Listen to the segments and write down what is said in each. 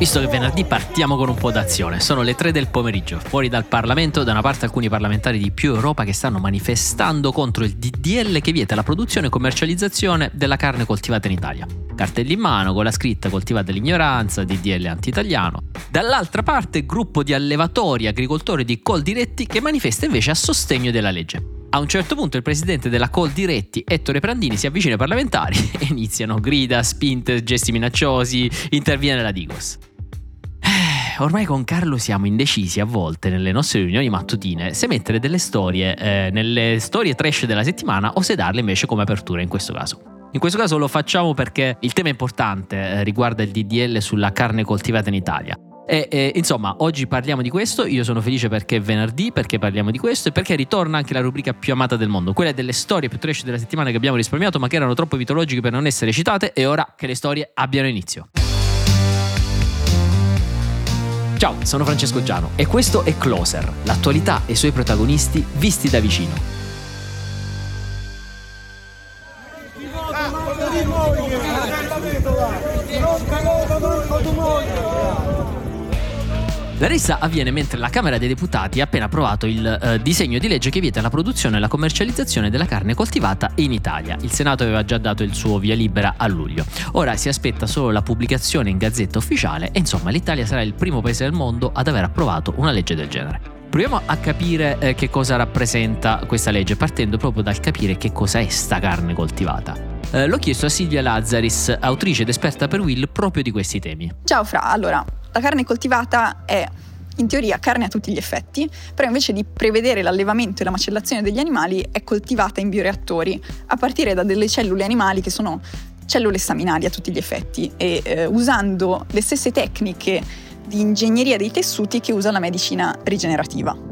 Visto che venerdì partiamo con un po' d'azione, sono le 3 del pomeriggio. Fuori dal Parlamento, da una parte alcuni parlamentari di più Europa che stanno manifestando contro il DDL che vieta la produzione e commercializzazione della carne coltivata in Italia. Cartelli in mano con la scritta coltivata l'ignoranza, DDL anti-italiano. Dall'altra parte, gruppo di allevatori agricoltori di Coldiretti che manifesta invece a sostegno della legge. A un certo punto il presidente della Col Diretti, Ettore Prandini, si avvicina ai parlamentari e iniziano grida, spinte, gesti minacciosi, interviene la Digos. Eh, ormai con Carlo siamo indecisi a volte nelle nostre riunioni mattutine se mettere delle storie eh, nelle storie trash della settimana o se darle invece come apertura in questo caso. In questo caso lo facciamo perché il tema importante eh, riguarda il DDL sulla carne coltivata in Italia. E, e, insomma, oggi parliamo di questo. Io sono felice perché è venerdì, perché parliamo di questo e perché ritorna anche la rubrica più amata del mondo, quella delle storie più trash della settimana che abbiamo risparmiato, ma che erano troppo mitologiche per non essere citate. E ora che le storie abbiano inizio. Ciao, sono Francesco Giano e questo è Closer, l'attualità e i suoi protagonisti visti da vicino. La rissa avviene mentre la Camera dei Deputati ha appena approvato il eh, disegno di legge che vieta la produzione e la commercializzazione della carne coltivata in Italia. Il Senato aveva già dato il suo via libera a luglio. Ora si aspetta solo la pubblicazione in gazzetta ufficiale e insomma l'Italia sarà il primo paese del mondo ad aver approvato una legge del genere. Proviamo a capire eh, che cosa rappresenta questa legge, partendo proprio dal capire che cosa è sta carne coltivata. Eh, l'ho chiesto a Silvia Lazzaris, autrice ed esperta per Will proprio di questi temi. Ciao Fra, allora la carne coltivata è in teoria carne a tutti gli effetti, però invece di prevedere l'allevamento e la macellazione degli animali è coltivata in bioreattori, a partire da delle cellule animali che sono cellule staminali a tutti gli effetti e eh, usando le stesse tecniche di ingegneria dei tessuti che usa la medicina rigenerativa.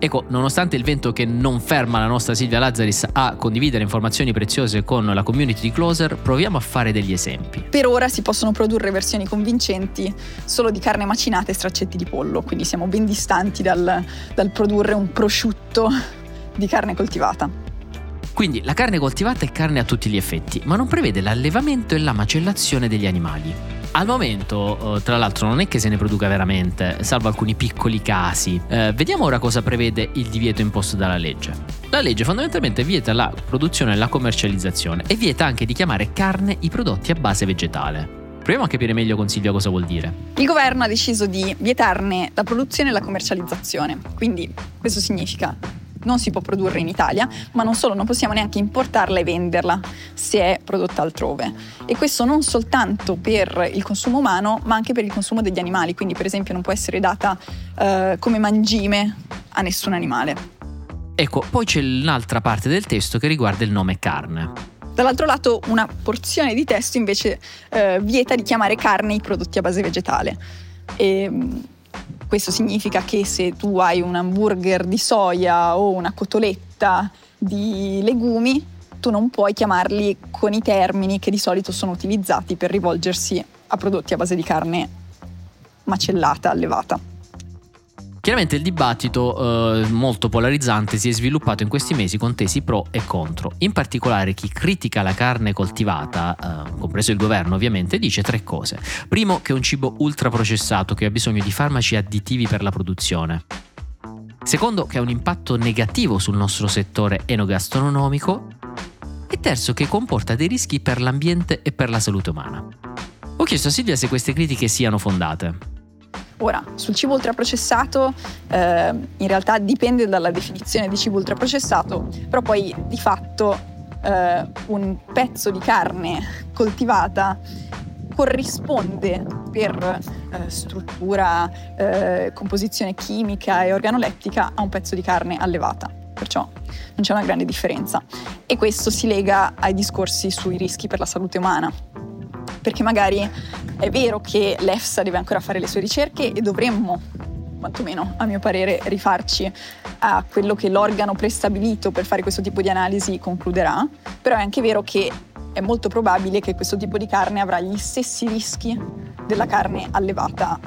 Ecco, nonostante il vento che non ferma la nostra Silvia Lazzaris a condividere informazioni preziose con la community di Closer, proviamo a fare degli esempi. Per ora si possono produrre versioni convincenti solo di carne macinata e straccetti di pollo, quindi siamo ben distanti dal, dal produrre un prosciutto di carne coltivata. Quindi la carne coltivata è carne a tutti gli effetti, ma non prevede l'allevamento e la macellazione degli animali. Al momento, eh, tra l'altro, non è che se ne produca veramente, salvo alcuni piccoli casi. Eh, vediamo ora cosa prevede il divieto imposto dalla legge. La legge fondamentalmente vieta la produzione e la commercializzazione e vieta anche di chiamare carne i prodotti a base vegetale. Proviamo a capire meglio con Silvia cosa vuol dire. Il governo ha deciso di vietarne la produzione e la commercializzazione. Quindi questo significa non si può produrre in Italia, ma non solo, non possiamo neanche importarla e venderla se è prodotta altrove. E questo non soltanto per il consumo umano, ma anche per il consumo degli animali, quindi per esempio non può essere data eh, come mangime a nessun animale. Ecco, poi c'è un'altra parte del testo che riguarda il nome carne. Dall'altro lato una porzione di testo invece eh, vieta di chiamare carne i prodotti a base vegetale. E, questo significa che se tu hai un hamburger di soia o una cotoletta di legumi, tu non puoi chiamarli con i termini che di solito sono utilizzati per rivolgersi a prodotti a base di carne macellata, allevata. Chiaramente il dibattito eh, molto polarizzante si è sviluppato in questi mesi con tesi pro e contro. In particolare chi critica la carne coltivata, eh, compreso il governo ovviamente, dice tre cose. Primo che è un cibo ultraprocessato che ha bisogno di farmaci additivi per la produzione. Secondo che ha un impatto negativo sul nostro settore enogastronomico. E terzo che comporta dei rischi per l'ambiente e per la salute umana. Ho chiesto a Silvia se queste critiche siano fondate. Ora, sul cibo ultraprocessato eh, in realtà dipende dalla definizione di cibo ultraprocessato, però poi di fatto eh, un pezzo di carne coltivata corrisponde per eh, struttura, eh, composizione chimica e organolettica a un pezzo di carne allevata. Perciò non c'è una grande differenza. E questo si lega ai discorsi sui rischi per la salute umana perché magari è vero che l'EFSA deve ancora fare le sue ricerche e dovremmo, quantomeno a mio parere, rifarci a quello che l'organo prestabilito per fare questo tipo di analisi concluderà, però è anche vero che è molto probabile che questo tipo di carne avrà gli stessi rischi della carne allevata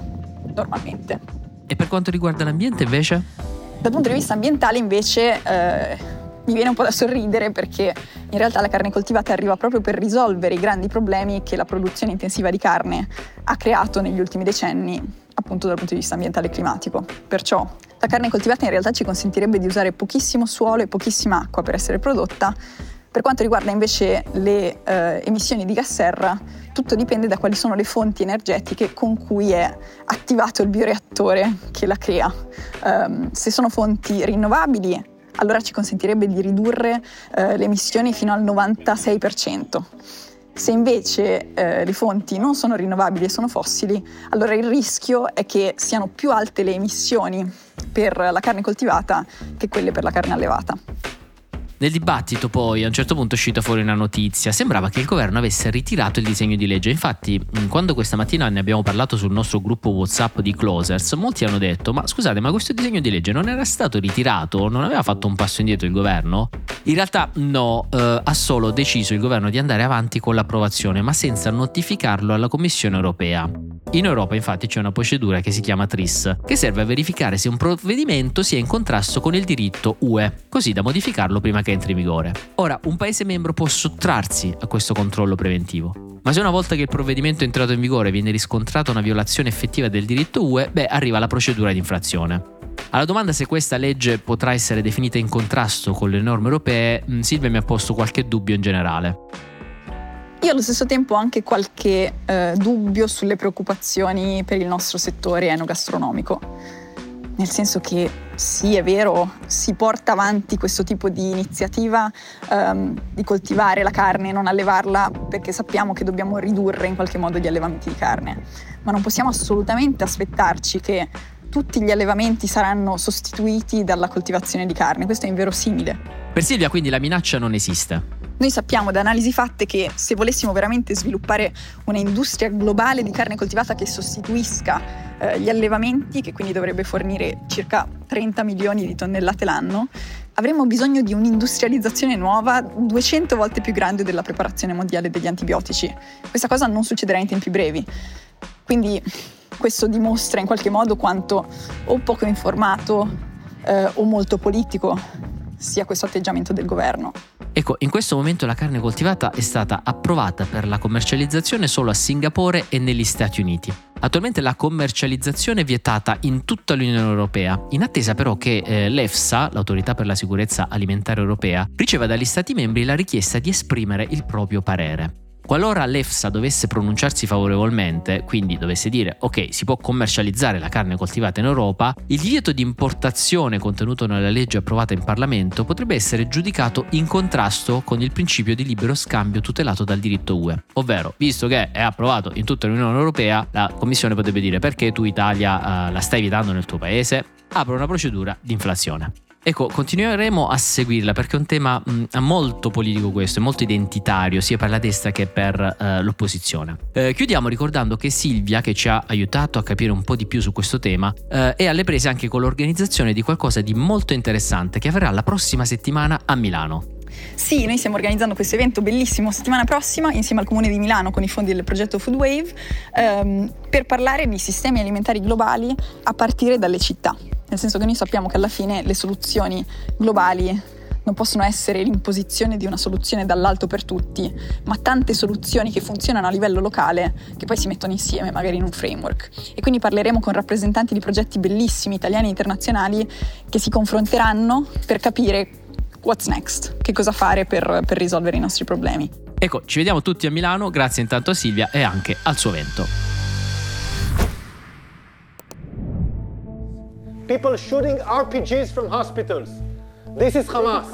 normalmente. E per quanto riguarda l'ambiente invece? Dal punto di vista ambientale invece... Eh, mi viene un po' da sorridere perché in realtà la carne coltivata arriva proprio per risolvere i grandi problemi che la produzione intensiva di carne ha creato negli ultimi decenni, appunto dal punto di vista ambientale e climatico. Perciò la carne coltivata in realtà ci consentirebbe di usare pochissimo suolo e pochissima acqua per essere prodotta. Per quanto riguarda invece le eh, emissioni di gas serra, tutto dipende da quali sono le fonti energetiche con cui è attivato il bioreattore che la crea. Um, se sono fonti rinnovabili, allora ci consentirebbe di ridurre eh, le emissioni fino al 96%. Se invece eh, le fonti non sono rinnovabili e sono fossili, allora il rischio è che siano più alte le emissioni per la carne coltivata che quelle per la carne allevata. Nel dibattito poi a un certo punto è uscita fuori una notizia, sembrava che il governo avesse ritirato il disegno di legge, infatti quando questa mattina ne abbiamo parlato sul nostro gruppo Whatsapp di Closers, molti hanno detto ma scusate ma questo disegno di legge non era stato ritirato, non aveva fatto un passo indietro il governo? In realtà no, eh, ha solo deciso il governo di andare avanti con l'approvazione ma senza notificarlo alla Commissione europea. In Europa infatti c'è una procedura che si chiama TRIS, che serve a verificare se un provvedimento sia in contrasto con il diritto UE, così da modificarlo prima che entri in vigore. Ora, un Paese membro può sottrarsi a questo controllo preventivo. Ma se una volta che il provvedimento è entrato in vigore viene riscontrata una violazione effettiva del diritto UE, beh, arriva la procedura di infrazione. Alla domanda se questa legge potrà essere definita in contrasto con le norme europee, mm, Silvia mi ha posto qualche dubbio in generale. Io allo stesso tempo ho anche qualche eh, dubbio sulle preoccupazioni per il nostro settore enogastronomico. Nel senso che sì, è vero, si porta avanti questo tipo di iniziativa um, di coltivare la carne e non allevarla perché sappiamo che dobbiamo ridurre in qualche modo gli allevamenti di carne, ma non possiamo assolutamente aspettarci che tutti gli allevamenti saranno sostituiti dalla coltivazione di carne, questo è inverosimile. Per Silvia quindi la minaccia non esiste. Noi sappiamo da analisi fatte che se volessimo veramente sviluppare una industria globale di carne coltivata che sostituisca eh, gli allevamenti, che quindi dovrebbe fornire circa 30 milioni di tonnellate l'anno, avremmo bisogno di un'industrializzazione nuova 200 volte più grande della preparazione mondiale degli antibiotici. Questa cosa non succederà in tempi brevi. Quindi questo dimostra in qualche modo quanto o poco informato eh, o molto politico sia questo atteggiamento del governo. Ecco, in questo momento la carne coltivata è stata approvata per la commercializzazione solo a Singapore e negli Stati Uniti. Attualmente la commercializzazione è vietata in tutta l'Unione Europea, in attesa però che eh, l'EFSA, l'autorità per la sicurezza alimentare europea, riceva dagli Stati membri la richiesta di esprimere il proprio parere. Qualora l'EFSA dovesse pronunciarsi favorevolmente, quindi dovesse dire ok, si può commercializzare la carne coltivata in Europa, il divieto di importazione contenuto nella legge approvata in Parlamento potrebbe essere giudicato in contrasto con il principio di libero scambio tutelato dal diritto UE. Ovvero, visto che è approvato in tutta l'Unione Europea, la Commissione potrebbe dire perché tu Italia uh, la stai vietando nel tuo paese? Apre una procedura di inflazione. Ecco, continueremo a seguirla perché è un tema mh, molto politico questo, è molto identitario sia per la destra che per uh, l'opposizione. Eh, chiudiamo ricordando che Silvia, che ci ha aiutato a capire un po' di più su questo tema, eh, è alle prese anche con l'organizzazione di qualcosa di molto interessante che avverrà la prossima settimana a Milano. Sì, noi stiamo organizzando questo evento bellissimo settimana prossima insieme al Comune di Milano con i fondi del progetto Food Wave ehm, per parlare di sistemi alimentari globali a partire dalle città nel senso che noi sappiamo che alla fine le soluzioni globali non possono essere l'imposizione di una soluzione dall'alto per tutti, ma tante soluzioni che funzionano a livello locale che poi si mettono insieme magari in un framework. E quindi parleremo con rappresentanti di progetti bellissimi italiani e internazionali che si confronteranno per capire what's next, che cosa fare per, per risolvere i nostri problemi. Ecco, ci vediamo tutti a Milano, grazie intanto a Silvia e anche al suo evento. people shooting RPGs from hospitals. This is Hamas.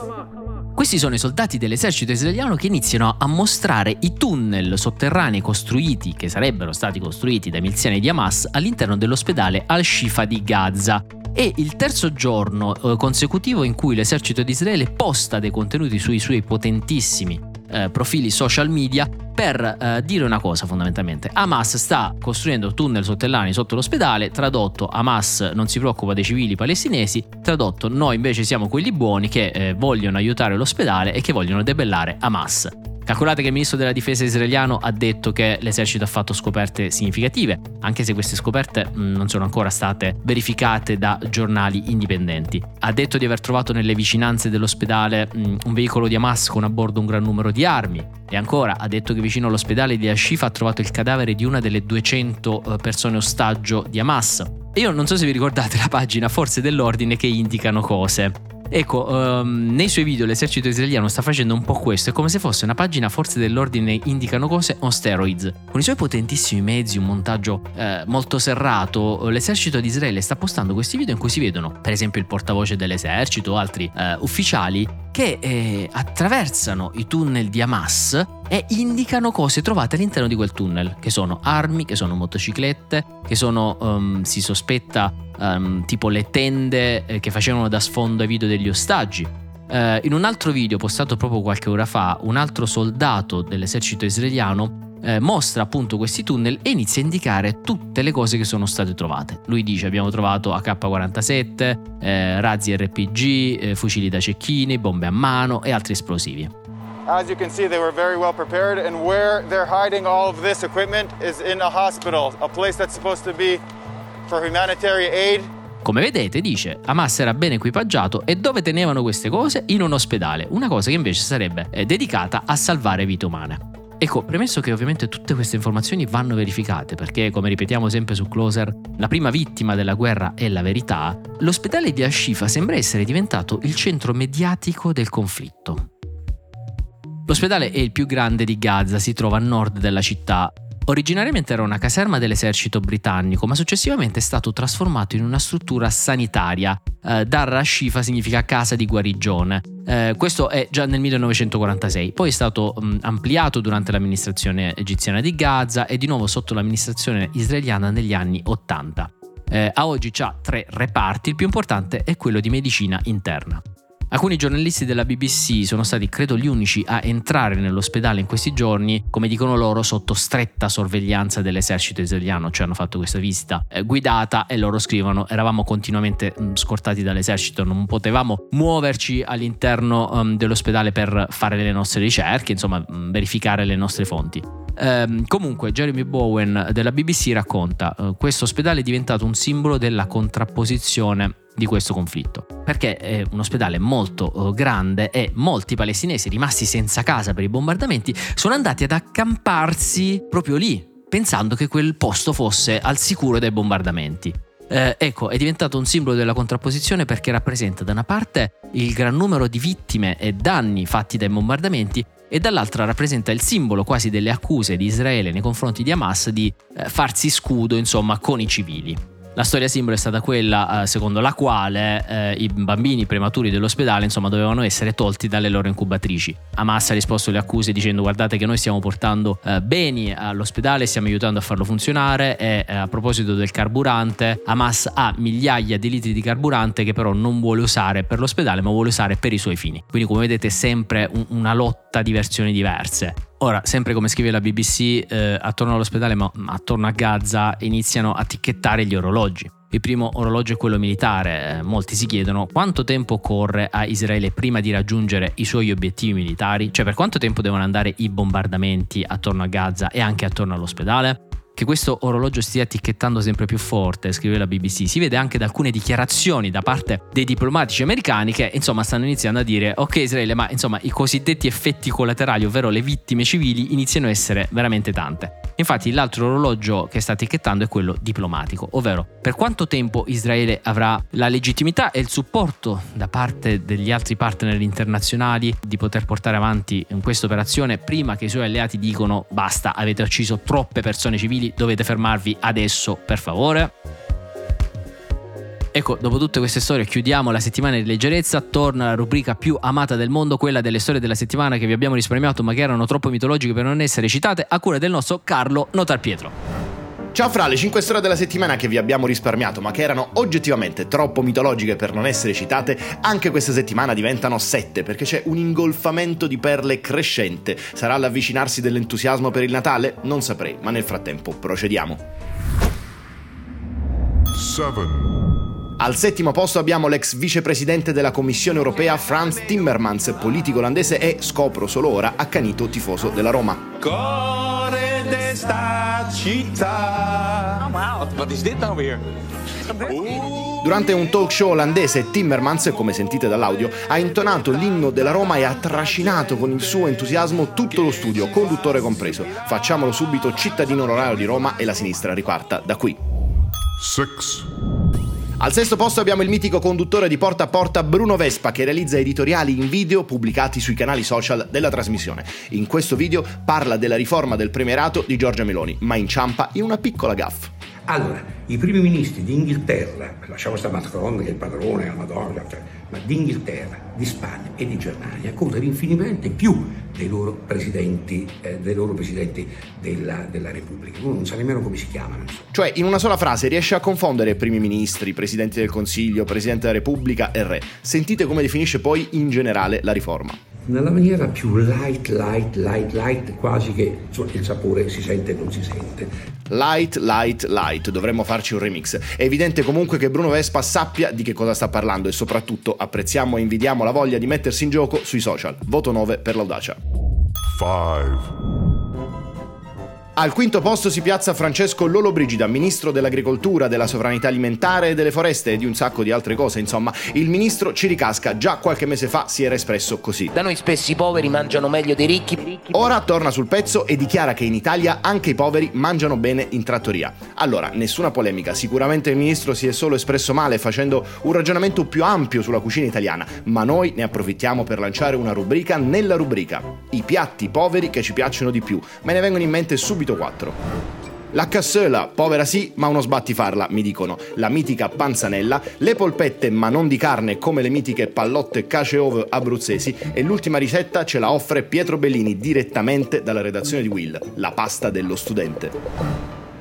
Questi sono i soldati dell'esercito israeliano che iniziano a mostrare i tunnel sotterranei costruiti, che sarebbero stati costruiti dai miliziani di Hamas, all'interno dell'ospedale Al-Shifa di Gaza. È il terzo giorno eh, consecutivo in cui l'esercito di Israele posta dei contenuti sui suoi potentissimi eh, profili social media per eh, dire una cosa fondamentalmente. Hamas sta costruendo tunnel sotterranei sotto l'ospedale, tradotto Hamas non si preoccupa dei civili palestinesi, tradotto noi invece siamo quelli buoni che eh, vogliono aiutare l'ospedale e che vogliono debellare Hamas. Calcolate che il ministro della difesa israeliano ha detto che l'esercito ha fatto scoperte significative, anche se queste scoperte mm, non sono ancora state verificate da giornali indipendenti. Ha detto di aver trovato nelle vicinanze dell'ospedale mm, un veicolo di Hamas con a bordo un gran numero di armi e ancora ha detto che vicino all'ospedale di Ashifa ha trovato il cadavere di una delle 200 eh, persone ostaggio di Hamas. Io non so se vi ricordate la pagina Forze dell'Ordine che indicano cose. Ecco, um, nei suoi video l'esercito israeliano sta facendo un po' questo, è come se fosse una pagina forze dell'ordine indicano cose on steroids. Con i suoi potentissimi mezzi, un montaggio eh, molto serrato, l'esercito di Israele sta postando questi video in cui si vedono, per esempio, il portavoce dell'esercito o altri eh, ufficiali che eh, attraversano i tunnel di Hamas e indicano cose trovate all'interno di quel tunnel, che sono armi, che sono motociclette, che sono, um, si sospetta, um, tipo le tende eh, che facevano da sfondo ai video degli ostaggi. Uh, in un altro video postato proprio qualche ora fa, un altro soldato dell'esercito israeliano eh, mostra appunto questi tunnel e inizia a indicare tutte le cose che sono state trovate. Lui dice abbiamo trovato AK-47, eh, razzi RPG, eh, fucili da cecchini, bombe a mano e altri esplosivi. As you can see, they were very well prepared, and where they're hiding all of this equipment is in a hospital, a place that's supposed to be. Come vedete, dice, Hamas era ben equipaggiato e dove tenevano queste cose? In un ospedale, una cosa che invece sarebbe eh, dedicata a salvare vite umane. Ecco, premesso che ovviamente tutte queste informazioni vanno verificate perché, come ripetiamo sempre su Closer, la prima vittima della guerra è la verità, l'ospedale di Ashifa sembra essere diventato il centro mediatico del conflitto. L'ospedale è il più grande di Gaza, si trova a nord della città. Originariamente era una caserma dell'esercito britannico, ma successivamente è stato trasformato in una struttura sanitaria. Eh, Dar Ashifa significa casa di guarigione. Eh, questo è già nel 1946, poi è stato mh, ampliato durante l'amministrazione egiziana di Gaza e di nuovo sotto l'amministrazione israeliana negli anni 80. Eh, a oggi ha tre reparti, il più importante è quello di medicina interna. Alcuni giornalisti della BBC sono stati, credo, gli unici a entrare nell'ospedale in questi giorni, come dicono loro, sotto stretta sorveglianza dell'esercito israeliano, cioè hanno fatto questa visita eh, guidata e loro scrivono eravamo continuamente mh, mm, scortati dall'esercito, non potevamo muoverci all'interno um, dell'ospedale per fare le nostre ricerche, insomma mh, mm, verificare le nostre fonti. Um, comunque Jeremy Bowen della BBC racconta uh, questo ospedale è diventato un simbolo della contrapposizione di questo conflitto, perché è un ospedale molto uh, grande e molti palestinesi rimasti senza casa per i bombardamenti sono andati ad accamparsi proprio lì, pensando che quel posto fosse al sicuro dai bombardamenti. Eh, ecco, è diventato un simbolo della contrapposizione perché rappresenta da una parte il gran numero di vittime e danni fatti dai bombardamenti e dall'altra rappresenta il simbolo quasi delle accuse di Israele nei confronti di Hamas di eh, farsi scudo, insomma, con i civili. La storia simbolo è stata quella eh, secondo la quale eh, i bambini prematuri dell'ospedale insomma, dovevano essere tolti dalle loro incubatrici. Hamas ha risposto alle accuse dicendo guardate che noi stiamo portando eh, beni all'ospedale, stiamo aiutando a farlo funzionare e eh, a proposito del carburante, Hamas ha migliaia di litri di carburante che però non vuole usare per l'ospedale ma vuole usare per i suoi fini. Quindi come vedete sempre un, una lotta di versioni diverse. Ora, sempre come scrive la BBC, eh, attorno all'ospedale, ma attorno a Gaza, iniziano a ticchettare gli orologi. Il primo orologio è quello militare. Eh, molti si chiedono quanto tempo occorre a Israele prima di raggiungere i suoi obiettivi militari, cioè per quanto tempo devono andare i bombardamenti attorno a Gaza e anche attorno all'ospedale che questo orologio stia ticchettando sempre più forte, scrive la BBC, si vede anche da alcune dichiarazioni da parte dei diplomatici americani che insomma stanno iniziando a dire ok Israele ma insomma i cosiddetti effetti collaterali, ovvero le vittime civili, iniziano a essere veramente tante. Infatti l'altro orologio che sta etichettando è quello diplomatico, ovvero per quanto tempo Israele avrà la legittimità e il supporto da parte degli altri partner internazionali di poter portare avanti questa operazione prima che i suoi alleati dicano basta, avete ucciso troppe persone civili, dovete fermarvi adesso per favore. Ecco, dopo tutte queste storie chiudiamo la settimana di leggerezza, torna la rubrica più amata del mondo, quella delle storie della settimana che vi abbiamo risparmiato ma che erano troppo mitologiche per non essere citate, a cura del nostro Carlo Notarpietro. Ciao fra le 5 storie della settimana che vi abbiamo risparmiato ma che erano oggettivamente troppo mitologiche per non essere citate, anche questa settimana diventano 7 perché c'è un ingolfamento di perle crescente. Sarà l'avvicinarsi dell'entusiasmo per il Natale? Non saprei, ma nel frattempo procediamo. 7 Al settimo posto abbiamo l'ex vicepresidente della Commissione europea Franz Timmermans, politico olandese e, scopro solo ora, accanito tifoso della Roma. Cuore d'esta città. Oh, wow. Wat is dit nou weer? Durante un talk show olandese, Timmermans, come sentite dall'audio, ha intonato l'inno della Roma e ha trascinato con il suo entusiasmo tutto lo studio, conduttore compreso. Facciamolo subito cittadino onorario di Roma e la sinistra riparta da qui. Six. Al sesto posto abbiamo il mitico conduttore di Porta a Porta Bruno Vespa che realizza editoriali in video pubblicati sui canali social della trasmissione. In questo video parla della riforma del premierato di Giorgia Meloni, ma inciampa in una piccola gaffa. Allora, i primi ministri d'Inghilterra, lasciamo stare Macron che è il padrone, la Madonna, cioè, ma d'Inghilterra, di Spagna e di Germania contano infinitamente più dei loro presidenti, eh, dei loro presidenti della, della, Repubblica. Uno non sa nemmeno come si chiamano. Cioè, in una sola frase riesce a confondere primi ministri, presidenti del Consiglio, presidente della Repubblica e re. Sentite come definisce poi in generale la riforma nella maniera più light, light, light, light, quasi che insomma, il sapore si sente e non si sente. Light, light, light, dovremmo farci un remix. È evidente comunque che Bruno Vespa sappia di che cosa sta parlando e soprattutto apprezziamo e invidiamo la voglia di mettersi in gioco sui social. Voto 9 per l'audacia. 5. Al quinto posto si piazza Francesco Lollobrigida, ministro dell'agricoltura, della sovranità alimentare e delle foreste e di un sacco di altre cose. Insomma, il ministro ci ricasca. Già qualche mese fa si era espresso così. Da noi spesso i poveri mangiano meglio dei ricchi. Ora torna sul pezzo e dichiara che in Italia anche i poveri mangiano bene in trattoria. Allora, nessuna polemica. Sicuramente il ministro si è solo espresso male facendo un ragionamento più ampio sulla cucina italiana, ma noi ne approfittiamo per lanciare una rubrica nella rubrica. I piatti poveri che ci piacciono di più. Me ne vengono in mente subito subito 4. La cassola, povera sì, ma uno sbattifarla, mi dicono. La mitica panzanella, le polpette, ma non di carne, come le mitiche pallotte cace ove abruzzesi. E l'ultima ricetta ce la offre Pietro Bellini direttamente dalla redazione di Will, la pasta dello studente.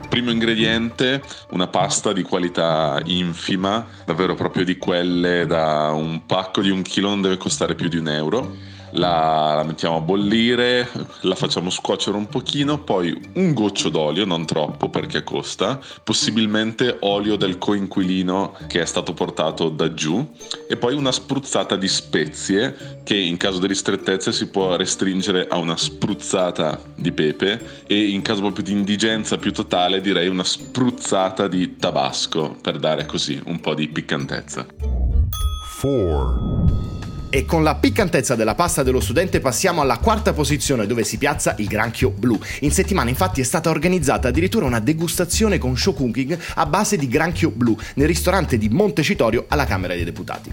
Primo ingrediente, una pasta di qualità infima, davvero proprio di quelle da un pacco di un chilo non deve costare più di un euro la, la, mettiamo a bollire, la facciamo scuocere un pochino, poi un goccio d'olio, non troppo perché costa, possibilmente olio del coinquilino che è stato portato da giù e poi una spruzzata di spezie che in caso di ristrettezze si può restringere a una spruzzata di pepe e in caso proprio di indigenza più totale direi una spruzzata di tabasco per dare così un po' di piccantezza. 4 e con la piccantezza della pasta dello studente passiamo alla quarta posizione dove si piazza il granchio blu. In settimana infatti è stata organizzata addirittura una degustazione con show cooking a base di granchio blu nel ristorante di Montecitorio alla Camera dei Deputati.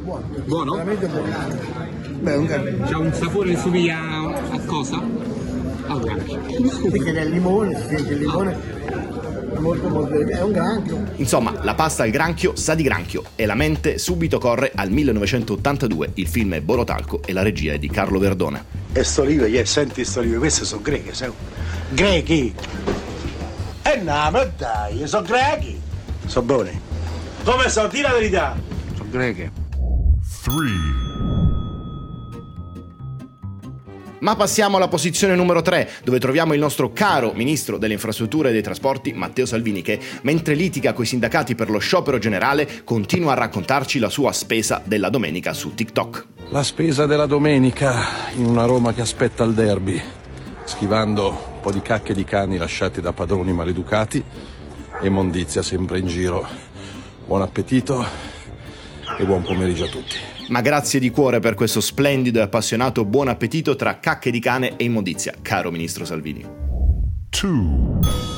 Buono? Buono? Veramente buono. Beh, un granchio. C'ha un sapore che somiglia a cosa? Al granchio. Perché del limone, si sente il limone molto molto è un granchio. Insomma, la pasta al granchio sa di granchio e la mente subito corre al 1982. Il film è Borotalco e la regia è di Carlo Verdone. E sto olive, yeah, senti sto olive, queste sono greche, sai? Grechi! E eh no, ma dai, sono grechi! Sono buone. Come sono? Dì la verità! Sono greche. 3 Ma passiamo alla posizione numero 3, dove troviamo il nostro caro ministro delle infrastrutture e dei trasporti, Matteo Salvini, che mentre litiga coi sindacati per lo sciopero generale, continua a raccontarci la sua spesa della domenica su TikTok. La spesa della domenica in una Roma che aspetta il derby, schivando un po' di cacche di cani lasciati da padroni maleducati e mondizia sempre in giro. Buon appetito e buon pomeriggio a tutti. Ma grazie di cuore per questo splendido e appassionato buon appetito tra cacche di cane e immondizia, caro ministro Salvini. 2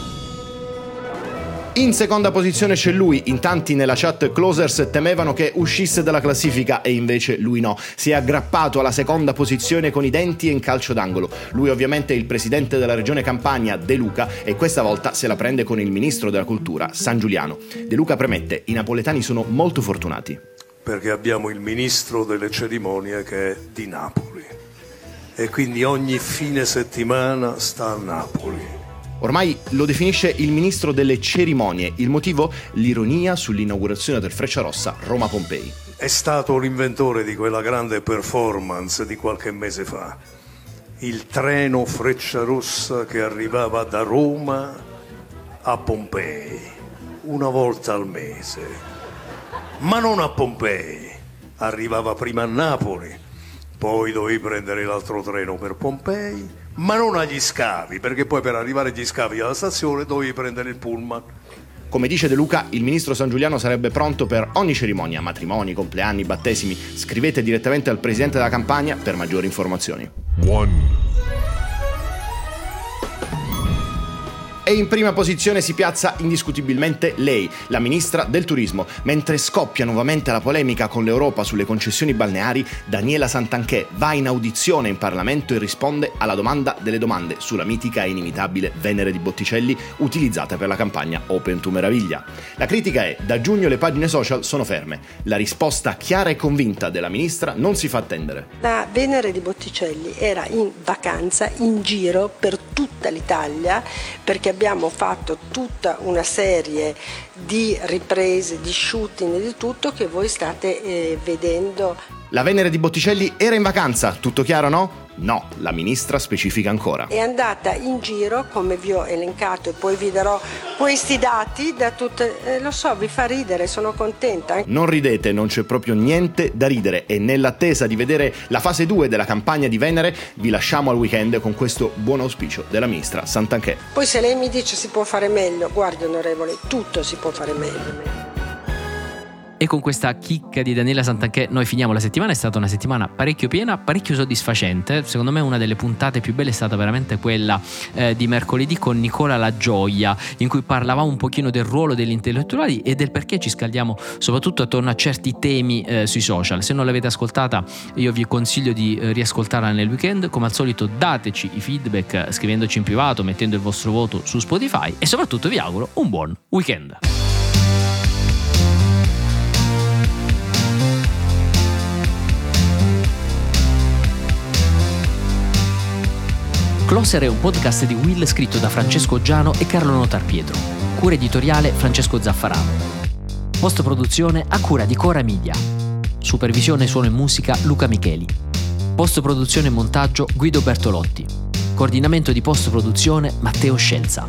in seconda posizione c'è lui, in tanti nella chat Closers temevano che uscisse dalla classifica e invece lui no. Si è aggrappato alla seconda posizione con i denti e in calcio d'angolo. Lui ovviamente è il presidente della regione Campania, De Luca, e questa volta se la prende con il ministro della cultura, San Giuliano. De Luca premette, i napoletani sono molto fortunati perché abbiamo il ministro delle cerimonie che è di Napoli e quindi ogni fine settimana sta a Napoli. Ormai lo definisce il ministro delle cerimonie. Il motivo? L'ironia sull'inaugurazione del Frecciarossa Roma-Pompei. È stato l'inventore di quella grande performance di qualche mese fa. Il treno Frecciarossa che arrivava da Roma a Pompei una volta al mese ma non a Pompei. Arrivava prima a Napoli, poi dovevi prendere l'altro treno per Pompei, ma non agli scavi, perché poi per arrivare agli scavi alla stazione dovevi prendere il pullman. Come dice De Luca, il ministro San Giuliano sarebbe pronto per ogni cerimonia, matrimoni, compleanni, battesimi. Scrivete direttamente al presidente della campagna per maggiori informazioni. One. E in prima posizione si piazza indiscutibilmente lei, la ministra del turismo. Mentre scoppia nuovamente la polemica con l'Europa sulle concessioni balneari, Daniela Santanchè va in audizione in Parlamento e risponde alla domanda delle domande sulla mitica e inimitabile Venere di Botticelli utilizzata per la campagna Open to Meraviglia. La critica è da giugno le pagine social sono ferme. La risposta chiara e convinta della ministra non si fa attendere. La Venere di Botticelli era in vacanza, in giro per tutta l'Italia perché abbiamo fatto tutta una serie di riprese, di shooting e di tutto che voi state eh, vedendo. La Venere di Botticelli era in vacanza, tutto chiaro no? No, la ministra specifica ancora. È andata in giro, come vi ho elencato e poi vi darò questi dati da tutte... Eh, lo so, vi fa ridere, sono contenta. Non ridete, non c'è proprio niente da ridere e nell'attesa di vedere la fase 2 della campagna di Venere vi lasciamo al weekend con questo buon auspicio della ministra Santanchè. Poi se lei mi dice si può fare meglio, guardi onorevole, tutto si può fare meglio. E con questa chicca di Daniela Santanchè noi finiamo la settimana, è stata una settimana parecchio piena, parecchio soddisfacente, secondo me una delle puntate più belle è stata veramente quella eh, di mercoledì con Nicola La Gioia, in cui parlavamo un pochino del ruolo degli intellettuali e del perché ci scaldiamo soprattutto attorno a certi temi eh, sui social. Se non l'avete ascoltata io vi consiglio di eh, riascoltarla nel weekend, come al solito dateci i feedback scrivendoci in privato, mettendo il vostro voto su Spotify e soprattutto vi auguro un buon weekend. Closer è un podcast di Will scritto da Francesco Giano e Carlo Notar Pietro. Cura editoriale Francesco Zaffarano. Post produzione a cura di Cora Media. Supervisione suono e musica Luca Micheli. Post produzione e montaggio Guido Bertolotti. Coordinamento di post produzione Matteo Scelza.